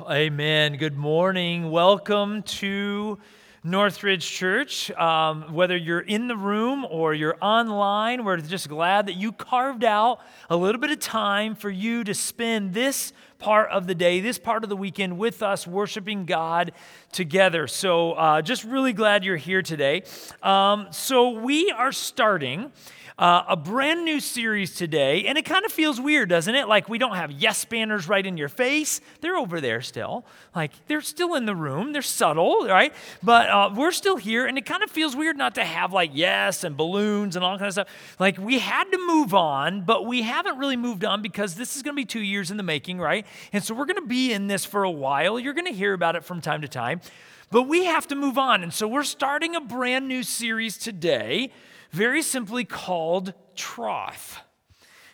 Amen. Good morning. Welcome to Northridge Church. Um, whether you're in the room or you're online, we're just glad that you carved out a little bit of time for you to spend this part of the day, this part of the weekend with us, worshiping God together. So, uh, just really glad you're here today. Um, so, we are starting uh, a brand new series today, and it kind of feels weird, doesn't it? Like we don't have yes banners right in your face. They're over there still. Like they're still in the room. They're subtle, right? But uh, we're still here, and it kind of feels weird not to have like yes and balloons and all kind of stuff. Like we had to move on, but we haven't really moved on because this is going to be two years in the making, right? And so we're going to be in this for a while. You're going to hear about it from time to time. But we have to move on. And so we're starting a brand new series today very simply called troth.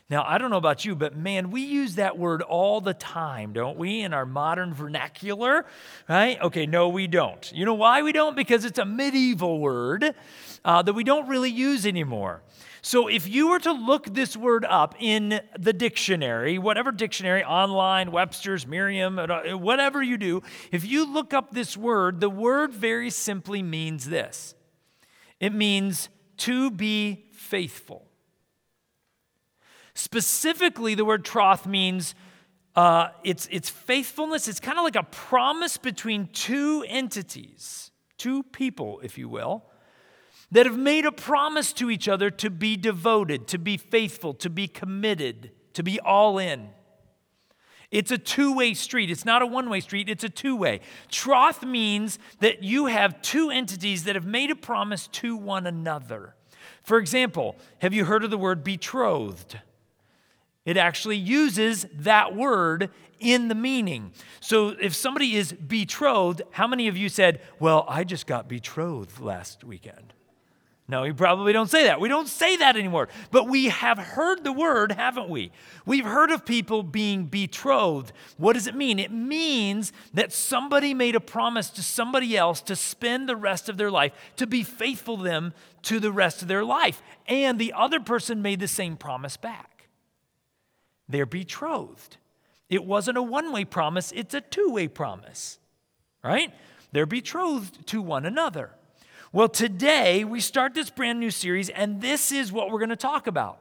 Now, I don't know about you, but man, we use that word all the time, don't we, in our modern vernacular, right? Okay, no, we don't. You know why we don't? Because it's a medieval word uh, that we don't really use anymore. So, if you were to look this word up in the dictionary, whatever dictionary, online, Webster's, Merriam, uh, whatever you do, if you look up this word, the word very simply means this it means to be faithful. Specifically, the word troth means uh, it's, it's faithfulness. It's kind of like a promise between two entities, two people, if you will, that have made a promise to each other to be devoted, to be faithful, to be committed, to be all in. It's a two way street. It's not a one way street, it's a two way. Troth means that you have two entities that have made a promise to one another. For example, have you heard of the word betrothed? It actually uses that word in the meaning. So if somebody is betrothed, how many of you said, Well, I just got betrothed last weekend? No, we probably don't say that. We don't say that anymore. But we have heard the word, haven't we? We've heard of people being betrothed. What does it mean? It means that somebody made a promise to somebody else to spend the rest of their life, to be faithful to them to the rest of their life. And the other person made the same promise back. They're betrothed. It wasn't a one way promise, it's a two way promise, right? They're betrothed to one another. Well, today we start this brand new series, and this is what we're going to talk about.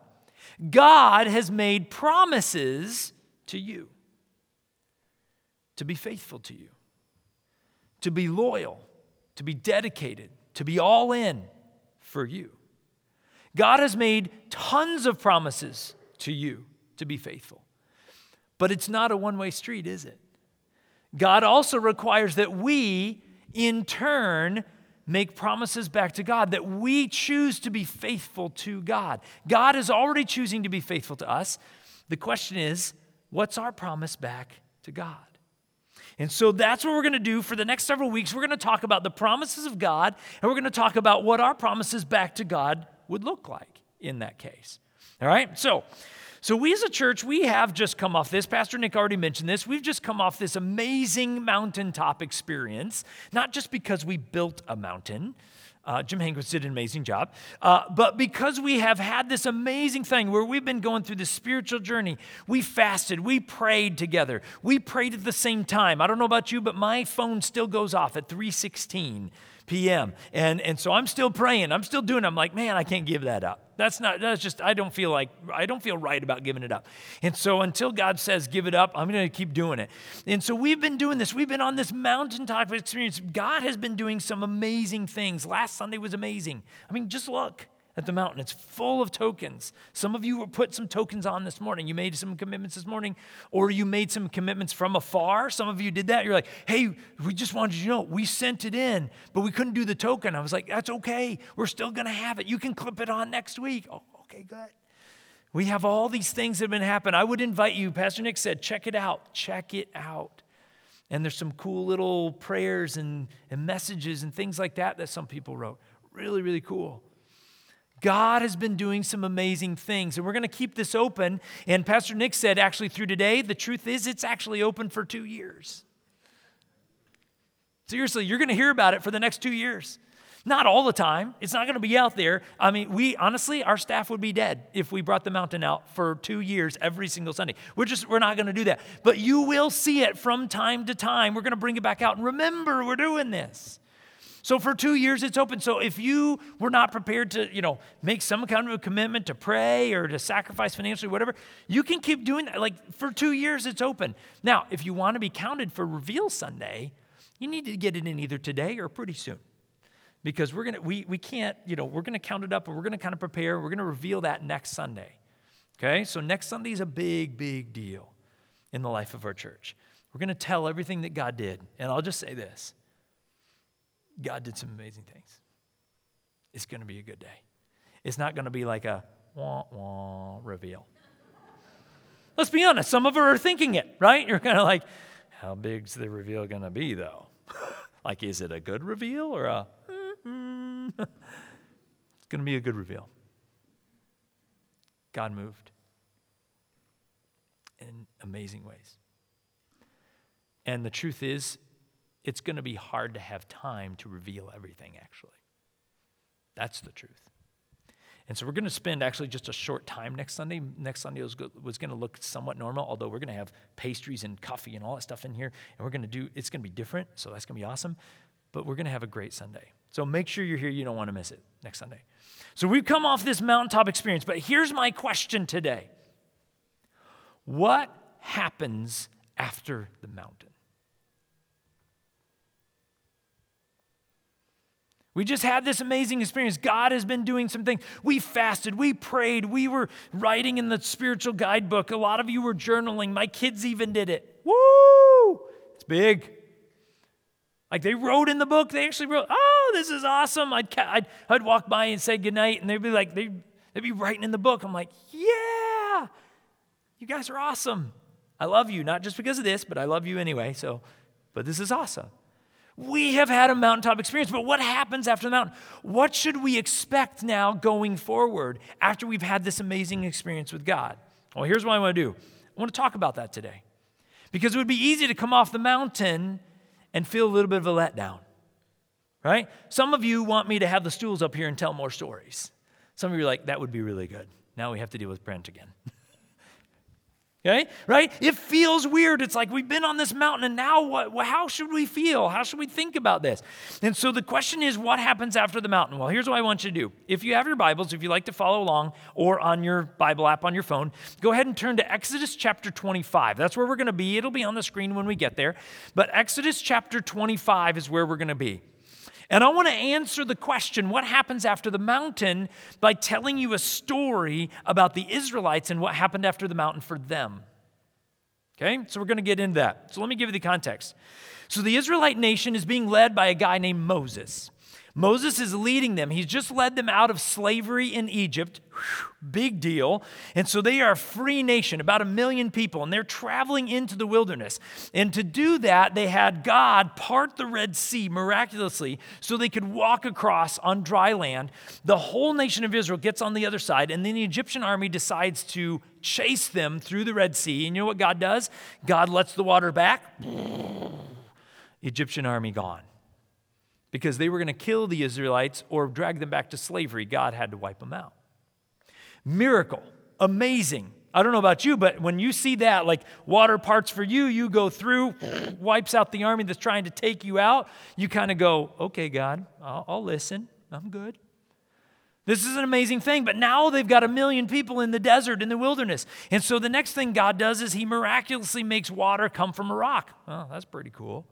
God has made promises to you to be faithful to you, to be loyal, to be dedicated, to be all in for you. God has made tons of promises to you to be faithful. But it's not a one way street, is it? God also requires that we, in turn, make promises back to God, that we choose to be faithful to God. God is already choosing to be faithful to us. The question is, what's our promise back to God? And so that's what we're going to do for the next several weeks. We're going to talk about the promises of God, and we're going to talk about what our promises back to God would look like in that case. All right? So, so, we as a church, we have just come off this. Pastor Nick already mentioned this. We've just come off this amazing mountaintop experience, not just because we built a mountain. Uh, Jim Hankwitz did an amazing job. Uh, but because we have had this amazing thing where we've been going through this spiritual journey, we fasted, we prayed together, we prayed at the same time. I don't know about you, but my phone still goes off at 316 p.m. And, and so I'm still praying. I'm still doing. I'm like, man, I can't give that up. That's not, that's just, I don't feel like, I don't feel right about giving it up. And so until God says give it up, I'm going to keep doing it. And so we've been doing this. We've been on this mountaintop experience. God has been doing some amazing things. Last Sunday was amazing. I mean, just look at the mountain. It's full of tokens. Some of you put some tokens on this morning. You made some commitments this morning, or you made some commitments from afar. Some of you did that. You're like, hey, we just wanted you to know we sent it in, but we couldn't do the token. I was like, that's okay. We're still going to have it. You can clip it on next week. Oh, okay, good. We have all these things that have been happening. I would invite you, Pastor Nick said, check it out. Check it out. And there's some cool little prayers and, and messages and things like that that some people wrote. Really, really cool. God has been doing some amazing things, and we're going to keep this open. And Pastor Nick said, actually, through today, the truth is it's actually open for two years. Seriously, you're going to hear about it for the next two years. Not all the time. It's not going to be out there. I mean, we honestly, our staff would be dead if we brought the mountain out for two years every single Sunday. We're just, we're not going to do that. But you will see it from time to time. We're going to bring it back out. And remember, we're doing this. So for two years, it's open. So if you were not prepared to, you know, make some kind of a commitment to pray or to sacrifice financially, whatever, you can keep doing that. Like for two years, it's open. Now, if you want to be counted for Reveal Sunday, you need to get it in either today or pretty soon. Because we're gonna we, we can't you know we're gonna count it up and we're gonna kind of prepare. We're gonna reveal that next sunday. Okay? So next sunday is a big big deal in the life of our church. We're gonna tell everything that god did. And i'll just say this god did some amazing things. It's gonna be a good day. It's not gonna be like a wah wah reveal. Let's be honest some of you are thinking it right? You're kind of like how big's the reveal gonna be though? Like is it a good reveal or a it's going to be a good reveal. God moved in amazing ways. And the truth is, it's going to be hard to have time to reveal everything, actually. That's the truth. And so we're going to spend actually just a short time next Sunday. Next Sunday was, was going to look somewhat normal, although we're going to have pastries and coffee and all that stuff in here. And we're going to do, it's going to be different, so that's going to be awesome. But we're going to have a great Sunday. So make sure you're here. You don't want to miss it next Sunday. So we've come off this mountaintop experience, but here's my question today What happens after the mountain? We just had this amazing experience. God has been doing some things. We fasted, we prayed, we were writing in the spiritual guidebook. A lot of you were journaling. My kids even did it. Woo! It's big. Like they wrote in the book, they actually wrote, oh, this is awesome. I'd, I'd, I'd walk by and say goodnight, and they'd be like, they'd, they'd be writing in the book. I'm like, yeah, you guys are awesome. I love you, not just because of this, but I love you anyway. So, but this is awesome. We have had a mountaintop experience, but what happens after the mountain? What should we expect now going forward after we've had this amazing experience with God? Well, here's what I want to do I want to talk about that today. Because it would be easy to come off the mountain and feel a little bit of a letdown, right? Some of you want me to have the stools up here and tell more stories. Some of you are like, that would be really good. Now we have to deal with Brent again. Okay? Right? It feels weird. It's like we've been on this mountain and now what? How should we feel? How should we think about this? And so the question is, what happens after the mountain? Well, here's what I want you to do. If you have your Bibles, if you like to follow along or on your Bible app on your phone, go ahead and turn to Exodus chapter 25. That's where we're going to be. It'll be on the screen when we get there. But Exodus chapter 25 is where we're going to be. And I want to answer the question what happens after the mountain by telling you a story about the Israelites and what happened after the mountain for them. Okay, so we're going to get into that. So let me give you the context. So the Israelite nation is being led by a guy named Moses. Moses is leading them. He's just led them out of slavery in Egypt. Whew, big deal. And so they are a free nation, about a million people, and they're traveling into the wilderness. And to do that, they had God part the Red Sea miraculously so they could walk across on dry land. The whole nation of Israel gets on the other side, and then the Egyptian army decides to chase them through the Red Sea. And you know what God does? God lets the water back. Egyptian army gone because they were going to kill the Israelites or drag them back to slavery. God had to wipe them out. Miracle, amazing. I don't know about you, but when you see that, like water parts for you, you go through, wipes out the army that's trying to take you out, you kind of go, okay, God, I'll, I'll listen. I'm good. This is an amazing thing, but now they've got a million people in the desert, in the wilderness. And so the next thing God does is He miraculously makes water come from a rock. Oh, that's pretty cool.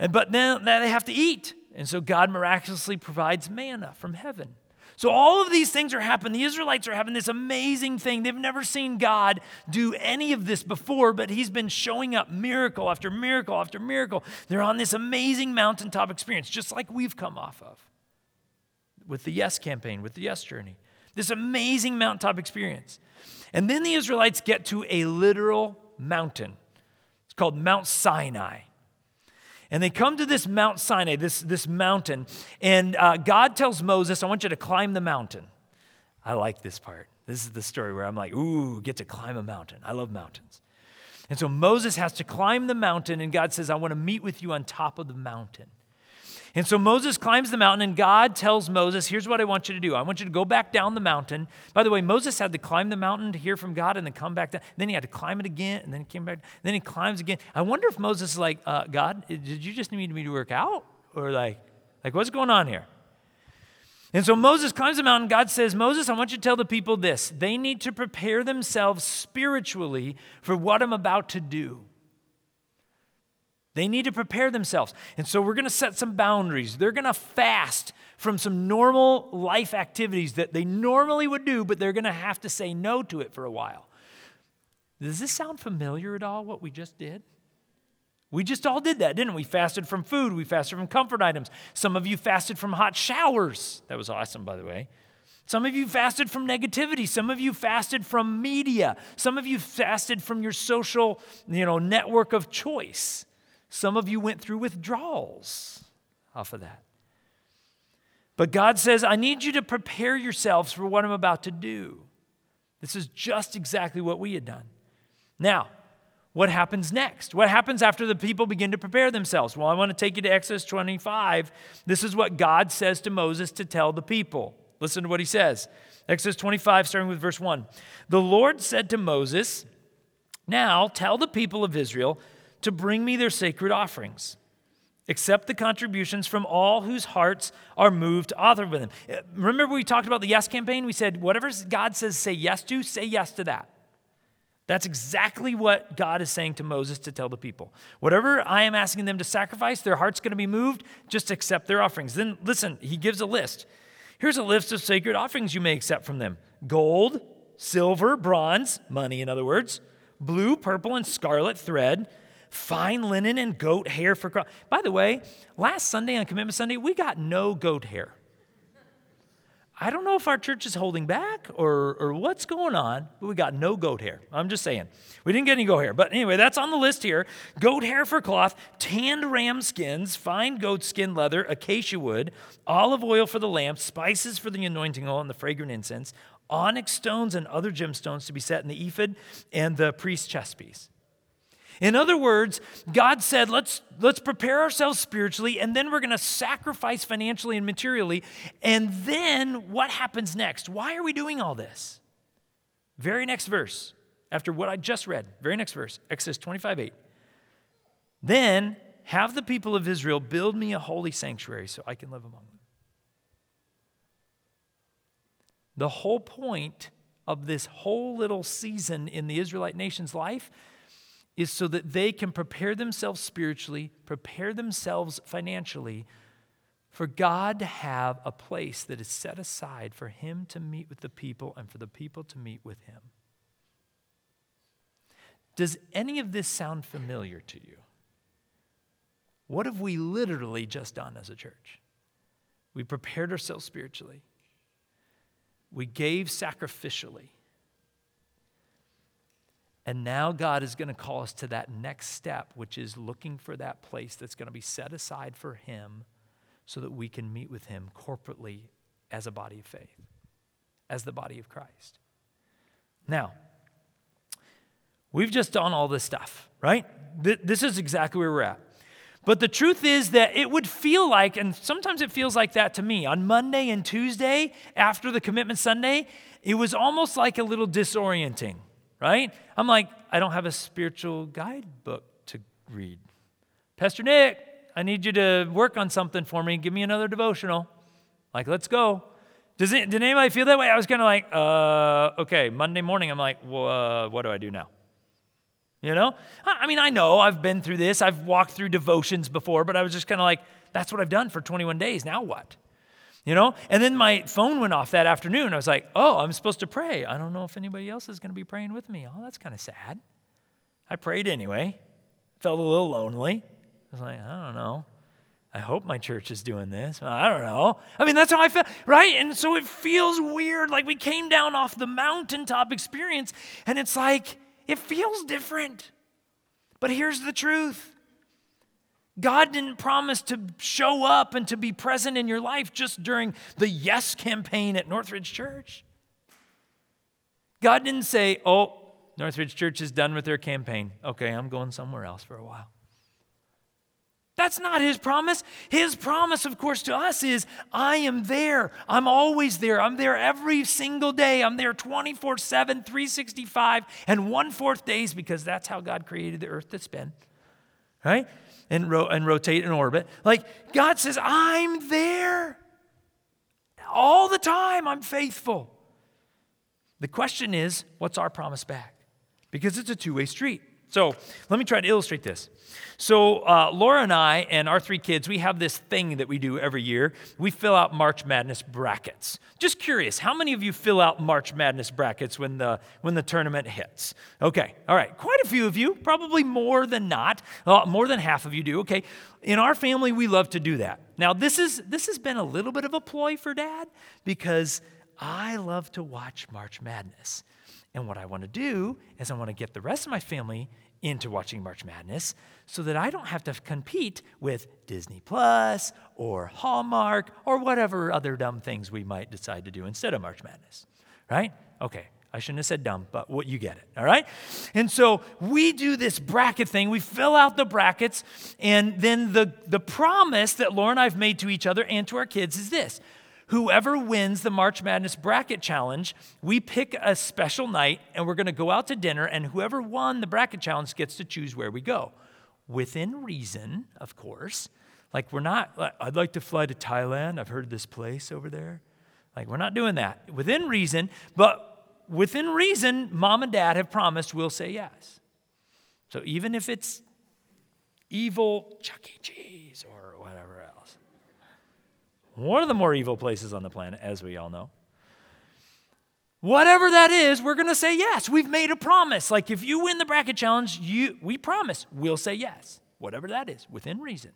And, but then they have to eat. And so God miraculously provides manna from heaven. So all of these things are happening. The Israelites are having this amazing thing. They've never seen God do any of this before, but He's been showing up miracle after miracle after miracle. They're on this amazing mountaintop experience, just like we've come off of with the Yes campaign, with the Yes journey. This amazing mountaintop experience. And then the Israelites get to a literal mountain. It's called Mount Sinai. And they come to this Mount Sinai, this, this mountain, and uh, God tells Moses, I want you to climb the mountain. I like this part. This is the story where I'm like, ooh, get to climb a mountain. I love mountains. And so Moses has to climb the mountain, and God says, I want to meet with you on top of the mountain. And so Moses climbs the mountain, and God tells Moses, Here's what I want you to do. I want you to go back down the mountain. By the way, Moses had to climb the mountain to hear from God and then come back down. Then he had to climb it again, and then he came back. Then he climbs again. I wonder if Moses is like, uh, God, did you just need me to work out? Or like, like, what's going on here? And so Moses climbs the mountain. God says, Moses, I want you to tell the people this. They need to prepare themselves spiritually for what I'm about to do. They need to prepare themselves. And so we're going to set some boundaries. They're going to fast from some normal life activities that they normally would do, but they're going to have to say no to it for a while. Does this sound familiar at all, what we just did? We just all did that, didn't we? Fasted from food, we fasted from comfort items. Some of you fasted from hot showers. That was awesome, by the way. Some of you fasted from negativity. Some of you fasted from media. Some of you fasted from your social, you know, network of choice. Some of you went through withdrawals off of that. But God says, I need you to prepare yourselves for what I'm about to do. This is just exactly what we had done. Now, what happens next? What happens after the people begin to prepare themselves? Well, I want to take you to Exodus 25. This is what God says to Moses to tell the people. Listen to what he says. Exodus 25, starting with verse 1. The Lord said to Moses, Now tell the people of Israel to bring me their sacred offerings. Accept the contributions from all whose hearts are moved to author with them. Eh, remember, we talked about the yes campaign? We said, whatever God says say yes to, say yes to that. That's exactly what God is saying to Moses to tell the people. Whatever I am asking them to sacrifice, their heart's going to be moved, just accept their offerings. Then listen, he gives a list. Here's a list of sacred offerings you may accept from them gold, silver, bronze, money in other words, blue, purple, and scarlet thread, fine linen, and goat hair for. Cloth. By the way, last Sunday on Commitment Sunday, we got no goat hair. I don't know if our church is holding back or, or what's going on, but we got no goat hair. I'm just saying. We didn't get any goat hair. But anyway, that's on the list here. Goat hair for cloth, tanned ram skins, fine goat skin leather, acacia wood, olive oil for the lamps, spices for the anointing oil and the fragrant incense, onyx stones and other gemstones to be set in the ephod and the priest's chest piece. In other words, God said, let's, let's prepare ourselves spiritually, and then we're going to sacrifice financially and materially. And then what happens next? Why are we doing all this? Very next verse, after what I just read, very next verse, Exodus 25 8. Then have the people of Israel build me a holy sanctuary so I can live among them. The whole point of this whole little season in the Israelite nation's life is so that they can prepare themselves spiritually, prepare themselves financially for God to have a place that is set aside for Him to meet with the people and for the people to meet with Him. Does any of this sound familiar to you? What have we literally just done as a church? We prepared ourselves spiritually. We gave sacrificially. And now God is going to call us to that next step, which is looking for that place that's going to be set aside for Him so that we can meet with Him corporately as a body of faith, as the body of Christ. Now, we've just done all this stuff, right? This is exactly where we're at. But the truth is that it would feel like, and sometimes it feels like that to me, on Monday and Tuesday after the Commitment Sunday, it was almost like a little disorienting right? I'm like, I don't have a spiritual guidebook to read. Pastor Nick, I need you to work on something for me. Give me another devotional. Like, let's go. Does it, did anybody feel that way? I was kind of like, uh, okay, Monday morning, I'm like, uh, what do I do now? You know? I mean, I know I've been through this. I've walked through devotions before, but I was just kind of like, that's what I've done for 21 days. Now what? You know? And then my phone went off that afternoon. I was like, oh, I'm supposed to pray. I don't know if anybody else is going to be praying with me. Oh, that's kind of sad. I prayed anyway. Felt a little lonely. I was like, I don't know. I hope my church is doing this. I don't know. I mean, that's how I felt, right? And so it feels weird. Like we came down off the mountaintop experience, and it's like, it feels different. But here's the truth God didn't promise to show up and to be present in your life just during the Yes campaign at Northridge Church. God didn't say, Oh, Northridge Church is done with their campaign. Okay, I'm going somewhere else for a while. That's not his promise. His promise, of course, to us is I am there. I'm always there. I'm there every single day. I'm there 24 7, 365, and one fourth days because that's how God created the earth to spin, right? And, ro- and rotate in orbit. Like God says, I'm there all the time. I'm faithful. The question is, what's our promise back? Because it's a two way street. So let me try to illustrate this. So, uh, Laura and I and our three kids, we have this thing that we do every year. We fill out March Madness brackets. Just curious, how many of you fill out March Madness brackets when the, when the tournament hits? Okay, all right, quite a few of you, probably more than not. Uh, more than half of you do. Okay, in our family, we love to do that. Now, this, is, this has been a little bit of a ploy for dad because I love to watch March Madness. And what I want to do is I want to get the rest of my family into watching March Madness so that I don't have to compete with Disney Plus or Hallmark or whatever other dumb things we might decide to do instead of March Madness. Right? Okay. I shouldn't have said dumb, but what you get it, all right? And so we do this bracket thing. We fill out the brackets, and then the, the promise that Laura and I have made to each other and to our kids is this whoever wins the March Madness bracket challenge, we pick a special night and we're going to go out to dinner, and whoever won the bracket challenge gets to choose where we go. Within reason, of course. Like, we're not, I'd like to fly to Thailand. I've heard of this place over there. Like, we're not doing that. Within reason, but within reason, mom and dad have promised we'll say yes. So even if it's evil Chuck E. Cheese or one of the more evil places on the planet, as we all know. Whatever that is, we're going to say yes. We've made a promise. Like if you win the bracket challenge, you, we promise we'll say yes, whatever that is, within reason.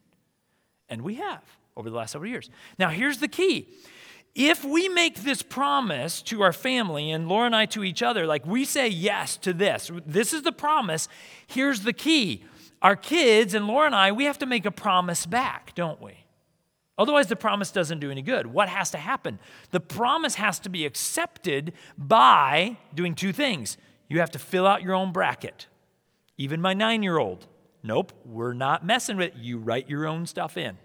And we have over the last several years. Now, here's the key. If we make this promise to our family and Laura and I to each other, like we say yes to this, this is the promise, here's the key. Our kids and Laura and I, we have to make a promise back, don't we? Otherwise, the promise doesn't do any good. What has to happen? The promise has to be accepted by doing two things. You have to fill out your own bracket. Even my nine year old, nope, we're not messing with it. You write your own stuff in.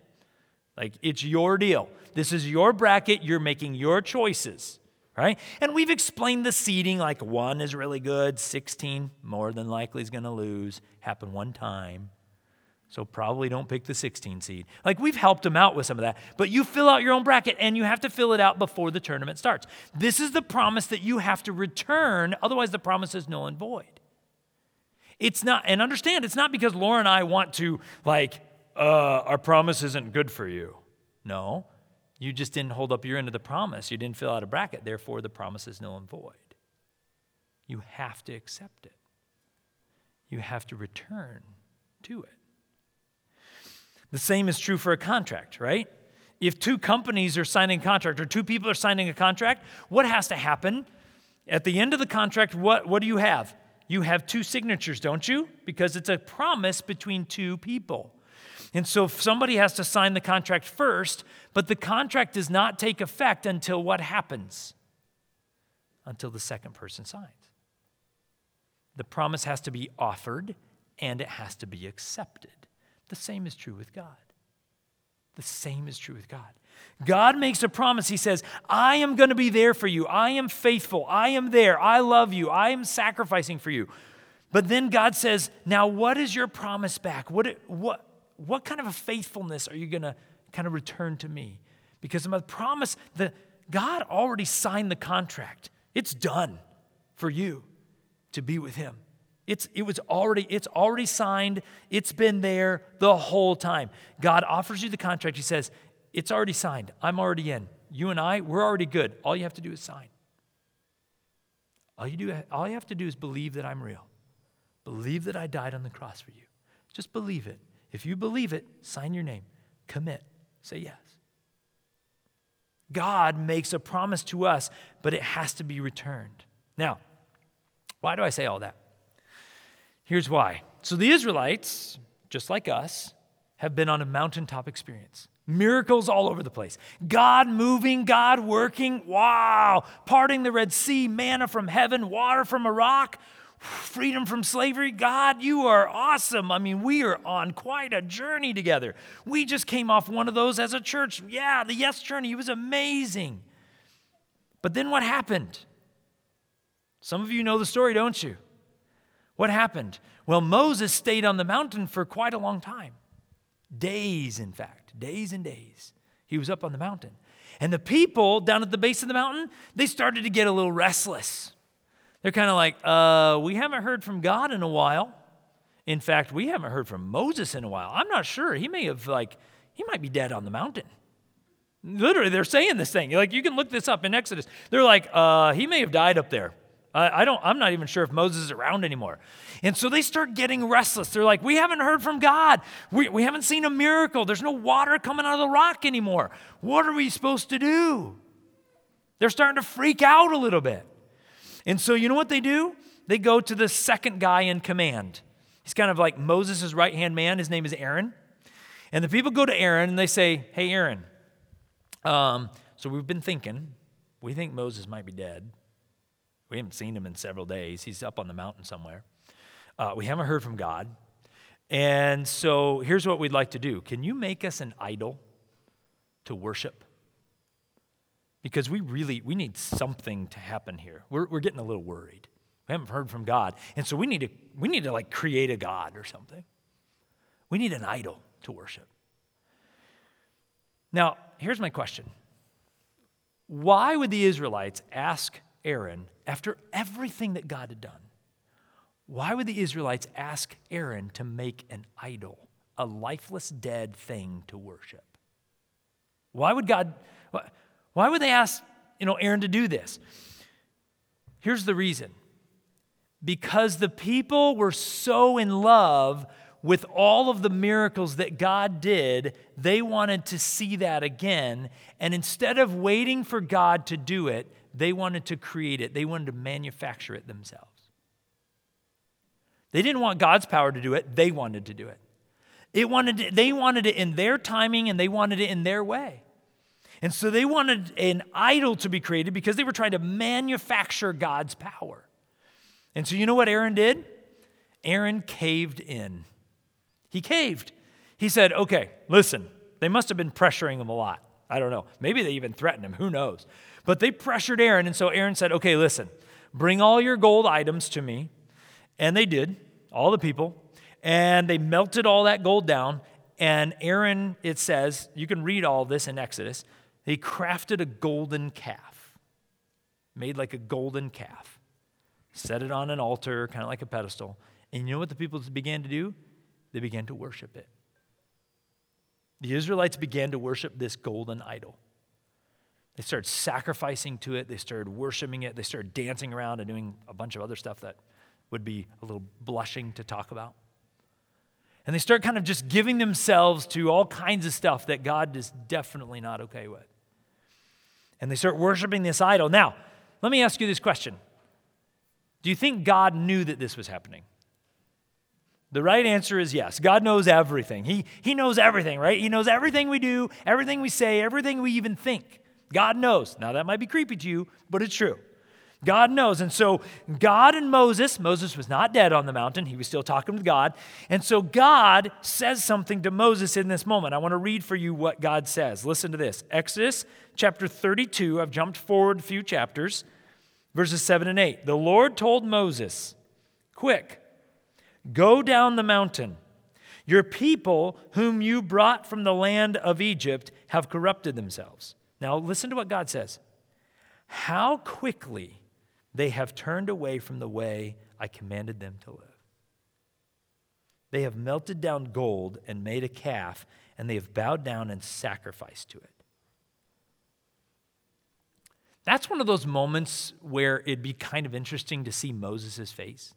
Like, it's your deal. This is your bracket. You're making your choices, right? And we've explained the seeding like one is really good, 16 more than likely is going to lose, Happened one time. So probably don't pick the 16 seed. Like we've helped them out with some of that. But you fill out your own bracket and you have to fill it out before the tournament starts. This is the promise that you have to return, otherwise, the promise is null and void. It's not, and understand, it's not because Laura and I want to, like, uh, our promise isn't good for you. No, you just didn't hold up your end of the promise. You didn't fill out a bracket. Therefore, the promise is null and void. You have to accept it, you have to return to it. The same is true for a contract, right? If two companies are signing a contract or two people are signing a contract, what has to happen? At the end of the contract, what, what do you have? You have two signatures, don't you? Because it's a promise between two people. And so somebody has to sign the contract first, but the contract does not take effect until what happens? Until the second person signs. The promise has to be offered and it has to be accepted. The same is true with God. The same is true with God. God makes a promise. He says, I am going to be there for you. I am faithful. I am there. I love you. I am sacrificing for you. But then God says, Now, what is your promise back? What, what, what kind of a faithfulness are you going to kind of return to me? Because my promise, the, God already signed the contract. It's done for you to be with Him. It's, it was already, it's already signed. It's been there the whole time. God offers you the contract. He says, It's already signed. I'm already in. You and I, we're already good. All you have to do is sign. All you, do, all you have to do is believe that I'm real. Believe that I died on the cross for you. Just believe it. If you believe it, sign your name. Commit. Say yes. God makes a promise to us, but it has to be returned. Now, why do I say all that? Here's why. So the Israelites, just like us, have been on a mountaintop experience. Miracles all over the place. God moving, God working. Wow. Parting the Red Sea, manna from heaven, water from a rock. freedom from slavery. God, you are awesome. I mean, we are on quite a journey together. We just came off one of those as a church. Yeah, the yes journey, it was amazing. But then what happened? Some of you know the story, don't you? What happened? Well, Moses stayed on the mountain for quite a long time. Days, in fact, days and days. He was up on the mountain. And the people down at the base of the mountain, they started to get a little restless. They're kind of like, uh, we haven't heard from God in a while. In fact, we haven't heard from Moses in a while. I'm not sure. He may have, like, he might be dead on the mountain. Literally, they're saying this thing. Like, you can look this up in Exodus. They're like, uh, he may have died up there. I, don't, I'm not even sure if Moses is around anymore. And so they start getting restless. They're like, we haven't heard from God. We, we haven't seen a miracle. There's no water coming out of the rock anymore. What are we supposed to do? They're starting to freak out a little bit. And so, you know what they do? They go to the second guy in command. He's kind of like Moses' right hand man. His name is Aaron. And the people go to Aaron and they say, Hey, Aaron, um, so we've been thinking, we think Moses might be dead. We haven't seen him in several days. He's up on the mountain somewhere. Uh, we haven't heard from God. And so here's what we'd like to do Can you make us an idol to worship? because we really we need something to happen here we're, we're getting a little worried we haven't heard from god and so we need to we need to like create a god or something we need an idol to worship now here's my question why would the israelites ask aaron after everything that god had done why would the israelites ask aaron to make an idol a lifeless dead thing to worship why would god why would they ask, you know, Aaron to do this? Here's the reason. Because the people were so in love with all of the miracles that God did, they wanted to see that again. And instead of waiting for God to do it, they wanted to create it. They wanted to manufacture it themselves. They didn't want God's power to do it, they wanted to do it. It wanted they wanted it in their timing and they wanted it in their way. And so they wanted an idol to be created because they were trying to manufacture God's power. And so you know what Aaron did? Aaron caved in. He caved. He said, okay, listen, they must have been pressuring him a lot. I don't know. Maybe they even threatened him. Who knows? But they pressured Aaron. And so Aaron said, okay, listen, bring all your gold items to me. And they did, all the people. And they melted all that gold down. And Aaron, it says, you can read all this in Exodus. He crafted a golden calf, made like a golden calf, set it on an altar, kind of like a pedestal. And you know what the people began to do? They began to worship it. The Israelites began to worship this golden idol. They started sacrificing to it, they started worshiping it, they started dancing around and doing a bunch of other stuff that would be a little blushing to talk about. And they start kind of just giving themselves to all kinds of stuff that God is definitely not okay with and they start worshiping this idol. Now, let me ask you this question Do you think God knew that this was happening? The right answer is yes. God knows everything. He, he knows everything, right? He knows everything we do, everything we say, everything we even think. God knows. Now, that might be creepy to you, but it's true. God knows. And so, God and Moses, Moses was not dead on the mountain, he was still talking with God. And so, God says something to Moses in this moment. I want to read for you what God says. Listen to this Exodus chapter 32. I've jumped forward a few chapters, verses 7 and 8. The Lord told Moses, Quick, go down the mountain. Your people, whom you brought from the land of Egypt, have corrupted themselves. Now, listen to what God says. How quickly they have turned away from the way I commanded them to live. They have melted down gold and made a calf, and they have bowed down and sacrificed to it. That's one of those moments where it'd be kind of interesting to see Moses' face.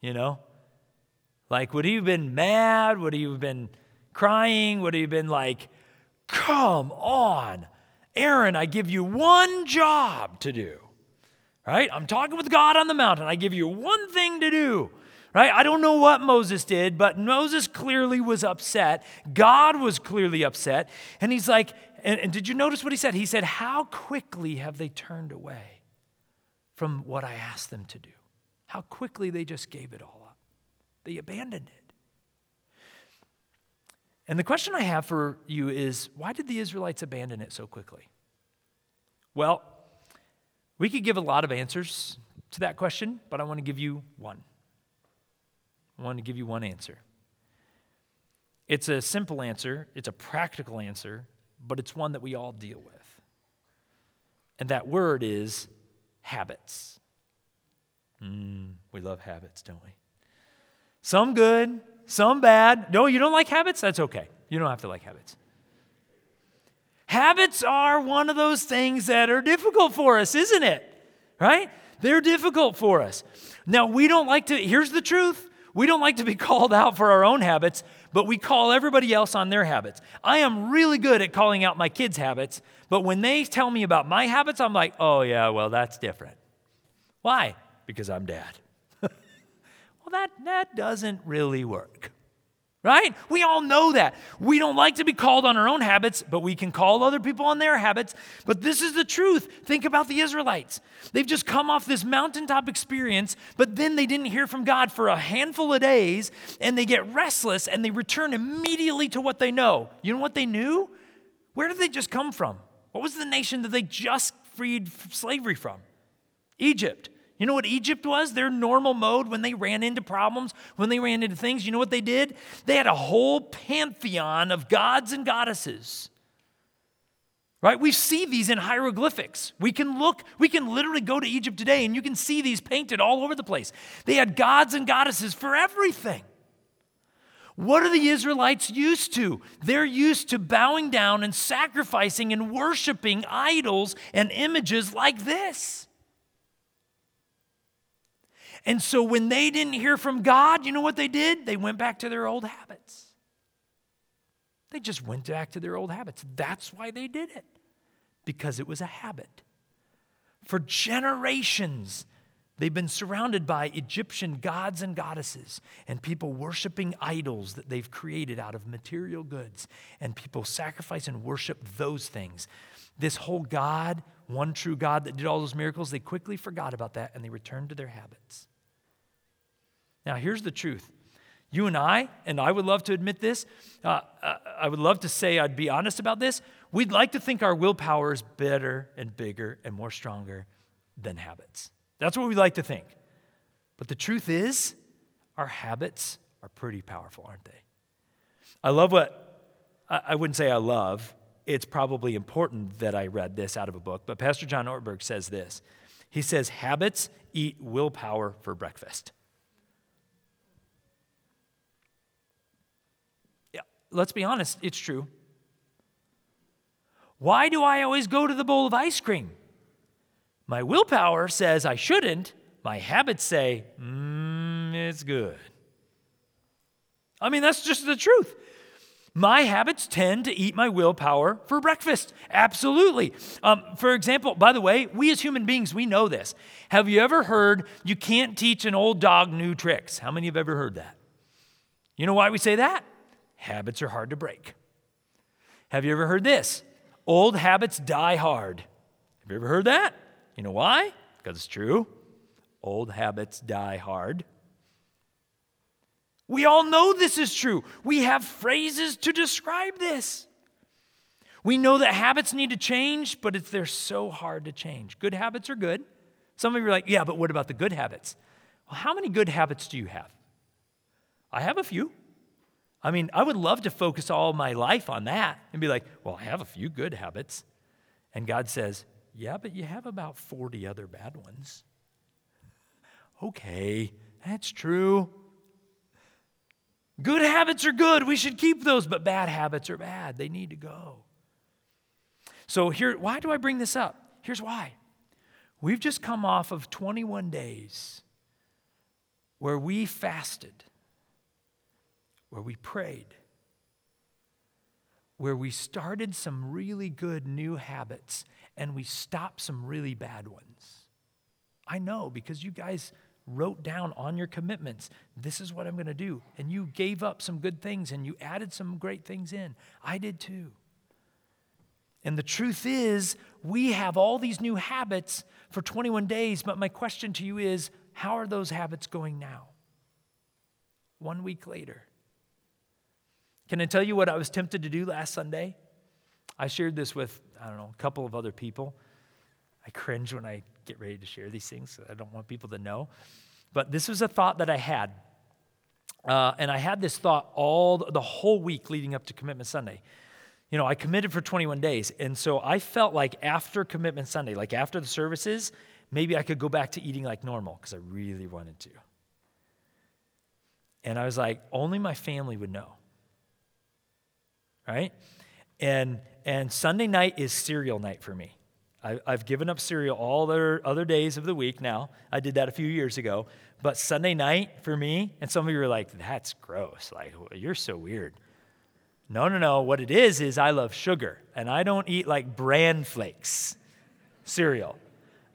You know? Like, would he have been mad? Would he have been crying? Would he have been like, come on, Aaron, I give you one job to do? right? I'm talking with God on the mountain. I give you one thing to do, right? I don't know what Moses did, but Moses clearly was upset. God was clearly upset. And he's like, and, and did you notice what he said? He said, How quickly have they turned away from what I asked them to do? how quickly they just gave it all up. They abandoned it. And the question I have for you is why did the Israelites abandon it so quickly? Well, we could give a lot of answers to that question, but I want to give you one. I want to give you one answer. It's a simple answer, it's a practical answer, but it's one that we all deal with. And that word is habits. Mm, we love habits, don't we? Some good, some bad. No, you don't like habits? That's okay. You don't have to like habits. Habits are one of those things that are difficult for us, isn't it? Right? They're difficult for us. Now, we don't like to, here's the truth we don't like to be called out for our own habits, but we call everybody else on their habits. I am really good at calling out my kids' habits, but when they tell me about my habits, I'm like, oh, yeah, well, that's different. Why? Because I'm dad. Well, that, that doesn't really work right? We all know that. We don't like to be called on our own habits, but we can call other people on their habits. But this is the truth. Think about the Israelites. They've just come off this mountaintop experience, but then they didn't hear from God for a handful of days, and they get restless and they return immediately to what they know. You know what they knew? Where did they just come from? What was the nation that they just freed slavery from? Egypt. You know what Egypt was? Their normal mode when they ran into problems, when they ran into things. You know what they did? They had a whole pantheon of gods and goddesses. Right? We see these in hieroglyphics. We can look, we can literally go to Egypt today and you can see these painted all over the place. They had gods and goddesses for everything. What are the Israelites used to? They're used to bowing down and sacrificing and worshiping idols and images like this. And so when they didn't hear from God, you know what they did? They went back to their old habits. They just went back to their old habits. That's why they did it, because it was a habit. For generations, they've been surrounded by Egyptian gods and goddesses and people worshiping idols that they've created out of material goods, and people sacrifice and worship those things. This whole God, one true God that did all those miracles, they quickly forgot about that and they returned to their habits. Now, here's the truth. You and I, and I would love to admit this, uh, uh, I would love to say I'd be honest about this. We'd like to think our willpower is better and bigger and more stronger than habits. That's what we like to think. But the truth is, our habits are pretty powerful, aren't they? I love what, I wouldn't say I love, it's probably important that I read this out of a book, but Pastor John Ortberg says this. He says, Habits eat willpower for breakfast. Let's be honest, it's true. Why do I always go to the bowl of ice cream? My willpower says I shouldn't. My habits say, mm, it's good. I mean, that's just the truth. My habits tend to eat my willpower for breakfast. Absolutely. Um, for example, by the way, we as human beings, we know this. Have you ever heard you can't teach an old dog new tricks? How many have ever heard that? You know why we say that? Habits are hard to break. Have you ever heard this? Old habits die hard. Have you ever heard that? You know why? Because it's true. Old habits die hard. We all know this is true. We have phrases to describe this. We know that habits need to change, but it's, they're so hard to change. Good habits are good. Some of you are like, yeah, but what about the good habits? Well, how many good habits do you have? I have a few. I mean, I would love to focus all my life on that and be like, well, I have a few good habits. And God says, yeah, but you have about 40 other bad ones. Okay, that's true. Good habits are good. We should keep those, but bad habits are bad. They need to go. So, here, why do I bring this up? Here's why. We've just come off of 21 days where we fasted where we prayed, where we started some really good new habits and we stopped some really bad ones. I know because you guys wrote down on your commitments, this is what I'm going to do. And you gave up some good things and you added some great things in. I did too. And the truth is, we have all these new habits for 21 days, but my question to you is how are those habits going now? One week later. Can I tell you what I was tempted to do last Sunday? I shared this with, I don't know, a couple of other people. I cringe when I get ready to share these things. I don't want people to know. But this was a thought that I had. Uh, and I had this thought all the whole week leading up to Commitment Sunday. You know, I committed for 21 days. And so I felt like after Commitment Sunday, like after the services, maybe I could go back to eating like normal because I really wanted to. And I was like, only my family would know. Right? And and Sunday night is cereal night for me. I, have given up cereal all the other days of the week now. I did that a few years ago. But Sunday night for me, and some of you are like, that's gross. Like, you're so weird. No, no, no. What it is, is I love sugar, and I don't eat like bran flakes cereal.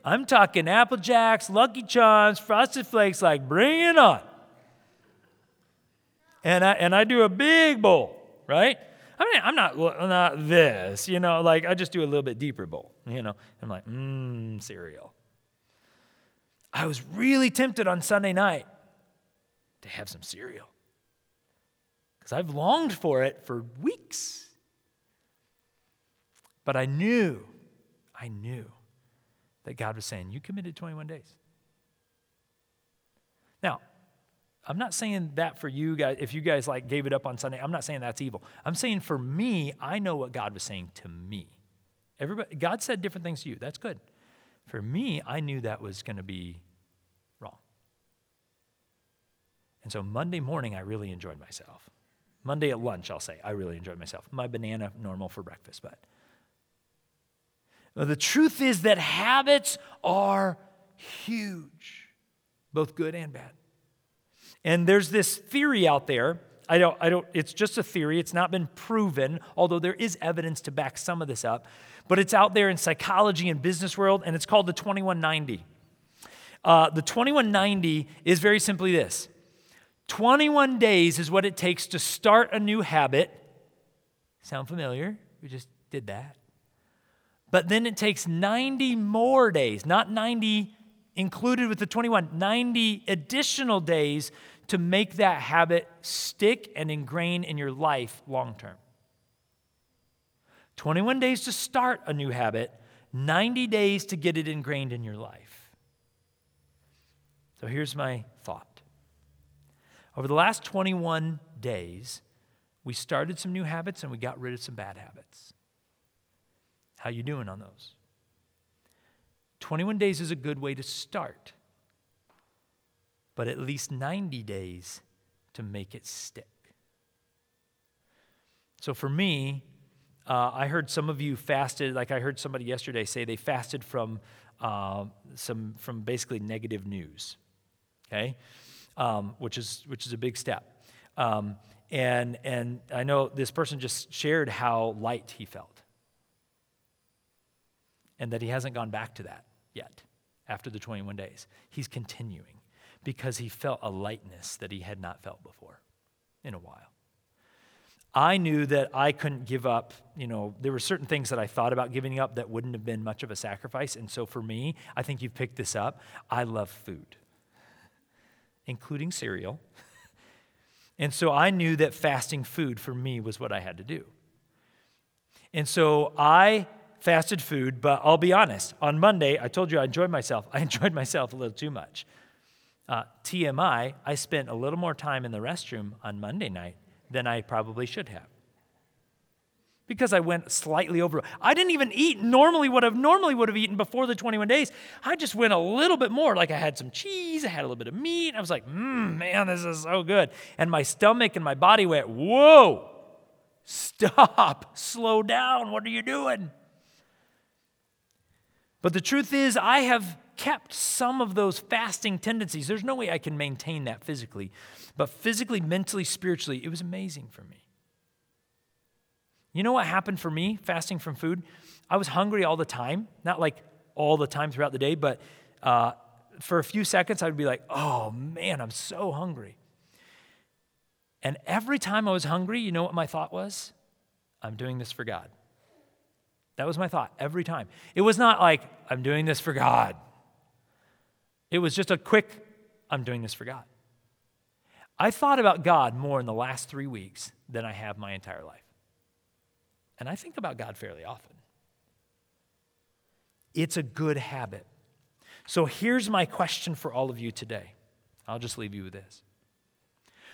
I'm talking Apple Jacks, Lucky Charms, Frosted Flakes, like bring it on. And I, and I do a big bowl, right? I mean, I'm not, not this, you know, like I just do a little bit deeper bowl, you know. I'm like, mmm, cereal. I was really tempted on Sunday night to have some cereal because I've longed for it for weeks. But I knew, I knew that God was saying, You committed 21 days. Now, I'm not saying that for you guys, if you guys like gave it up on Sunday, I'm not saying that's evil. I'm saying for me, I know what God was saying to me. Everybody, God said different things to you. That's good. For me, I knew that was going to be wrong. And so Monday morning, I really enjoyed myself. Monday at lunch, I'll say, I really enjoyed myself. My banana, normal for breakfast, but. the truth is that habits are huge, both good and bad. And there's this theory out there. I don't, I don't, it's just a theory. It's not been proven, although there is evidence to back some of this up. But it's out there in psychology and business world, and it's called the 2190. Uh, the 2190 is very simply this 21 days is what it takes to start a new habit. Sound familiar? We just did that. But then it takes 90 more days, not 90 included with the 21, 90 additional days to make that habit stick and ingrain in your life long term. 21 days to start a new habit, 90 days to get it ingrained in your life. So here's my thought. Over the last 21 days, we started some new habits and we got rid of some bad habits. How you doing on those? 21 days is a good way to start but at least 90 days to make it stick. So for me, uh, I heard some of you fasted, like I heard somebody yesterday say they fasted from uh, some from basically negative news, okay, um, which is which is a big step. Um, and and I know this person just shared how light he felt, and that he hasn't gone back to that yet after the 21 days. He's continuing because he felt a lightness that he had not felt before in a while. I knew that I couldn't give up, you know, there were certain things that I thought about giving up that wouldn't have been much of a sacrifice. And so for me, I think you've picked this up. I love food, including cereal. And so I knew that fasting food for me was what I had to do. And so I fasted food, but I'll be honest. On Monday, I told you I enjoyed myself. I enjoyed myself a little too much. Uh, TMI, I spent a little more time in the restroom on Monday night than I probably should have. Because I went slightly over. I didn't even eat normally what I normally would have eaten before the 21 days. I just went a little bit more. Like I had some cheese, I had a little bit of meat. I was like, mmm, man, this is so good. And my stomach and my body went, whoa, stop, slow down. What are you doing? But the truth is, I have kept some of those fasting tendencies. There's no way I can maintain that physically, but physically, mentally, spiritually, it was amazing for me. You know what happened for me fasting from food? I was hungry all the time, not like all the time throughout the day, but uh, for a few seconds, I'd be like, oh man, I'm so hungry. And every time I was hungry, you know what my thought was? I'm doing this for God. That was my thought every time. It was not like, I'm doing this for God. It was just a quick I'm doing this for God. I thought about God more in the last three weeks than I have my entire life. And I think about God fairly often. It's a good habit. So here's my question for all of you today. I'll just leave you with this.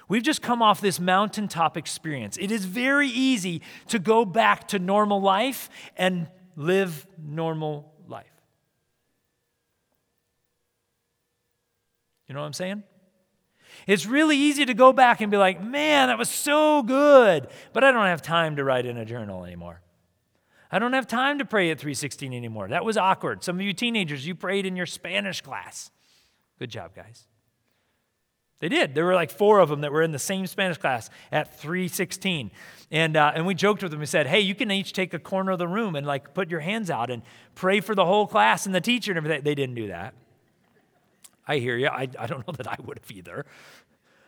We've just come off this mountaintop experience. It is very easy to go back to normal life and live normal life. You know what I'm saying? It's really easy to go back and be like, man, that was so good, but I don't have time to write in a journal anymore. I don't have time to pray at 316 anymore. That was awkward. Some of you teenagers, you prayed in your Spanish class. Good job, guys. They did. There were like four of them that were in the same Spanish class at 316. And, uh, and we joked with them. We said, hey, you can each take a corner of the room and like put your hands out and pray for the whole class and the teacher and everything. They didn't do that. I hear you. I, I don't know that I would have either.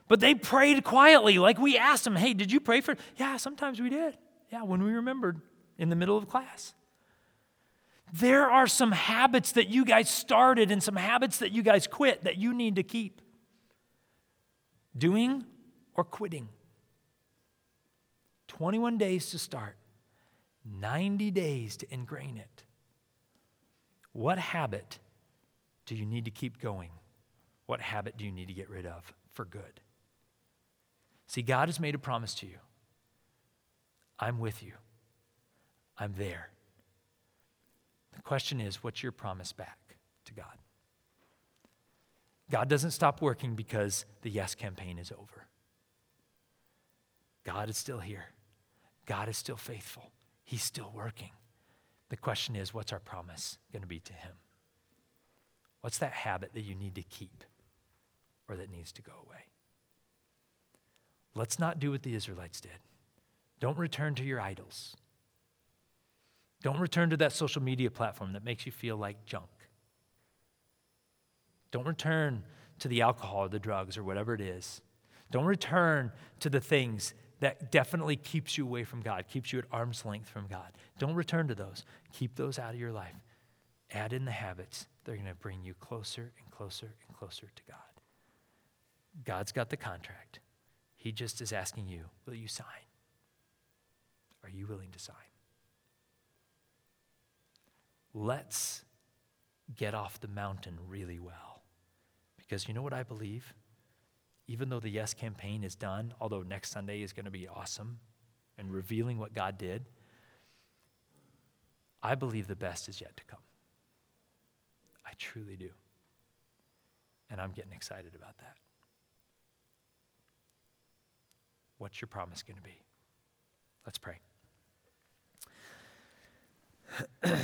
But they prayed quietly, like we asked them, hey, did you pray for? Yeah, sometimes we did. Yeah, when we remembered in the middle of class. There are some habits that you guys started and some habits that you guys quit that you need to keep doing or quitting. 21 days to start, 90 days to ingrain it. What habit do you need to keep going? What habit do you need to get rid of for good? See, God has made a promise to you I'm with you, I'm there. The question is, what's your promise back to God? God doesn't stop working because the Yes campaign is over. God is still here. God is still faithful. He's still working. The question is, what's our promise going to be to Him? What's that habit that you need to keep or that needs to go away? Let's not do what the Israelites did. Don't return to your idols. Don't return to that social media platform that makes you feel like junk. Don't return to the alcohol or the drugs or whatever it is. Don't return to the things that definitely keeps you away from God, keeps you at arm's length from God. Don't return to those. Keep those out of your life. Add in the habits they're going to bring you closer and closer and closer to God. God's got the contract. He just is asking you, will you sign? Are you willing to sign? Let's get off the mountain really well. Because you know what I believe? Even though the Yes campaign is done, although next Sunday is going to be awesome and revealing what God did, I believe the best is yet to come. I truly do. And I'm getting excited about that. What's your promise going to be? Let's pray.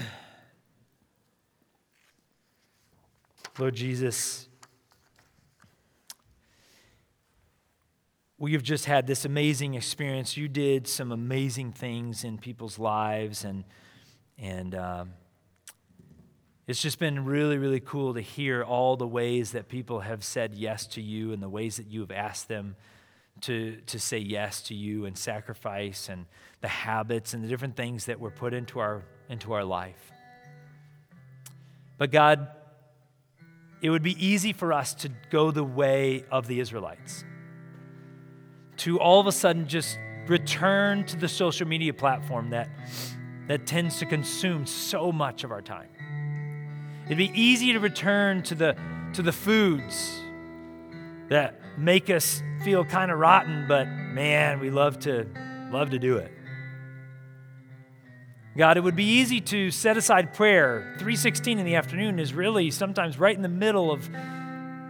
Lord Jesus, we have just had this amazing experience. You did some amazing things in people's lives, and and um, it's just been really, really cool to hear all the ways that people have said yes to you and the ways that you have asked them to, to say yes to you and sacrifice and the habits and the different things that were put into our, into our life. But God, it would be easy for us to go the way of the Israelites, to all of a sudden just return to the social media platform that, that tends to consume so much of our time. It'd be easy to return to the, to the foods that make us feel kind of rotten, but man, we love to, love to do it. God, it would be easy to set aside prayer. 316 in the afternoon is really sometimes right in the middle of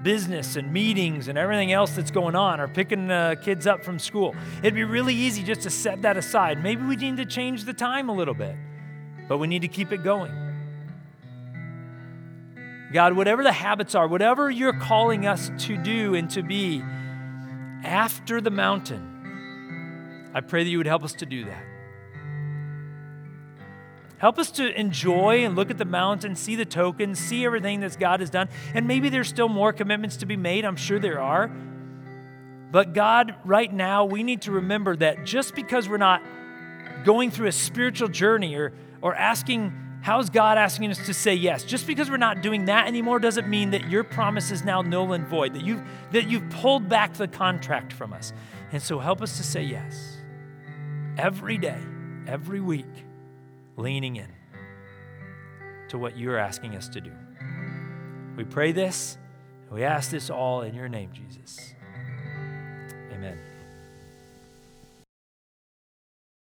business and meetings and everything else that's going on, or picking uh, kids up from school. It'd be really easy just to set that aside. Maybe we need to change the time a little bit, but we need to keep it going. God, whatever the habits are, whatever you're calling us to do and to be after the mountain, I pray that you would help us to do that. Help us to enjoy and look at the mountain, see the tokens, see everything that God has done. And maybe there's still more commitments to be made. I'm sure there are. But God, right now, we need to remember that just because we're not going through a spiritual journey or, or asking How's God asking us to say yes? Just because we're not doing that anymore doesn't mean that your promise is now null and void, that you've, that you've pulled back the contract from us. And so help us to say yes every day, every week, leaning in to what you're asking us to do. We pray this, and we ask this all in your name, Jesus.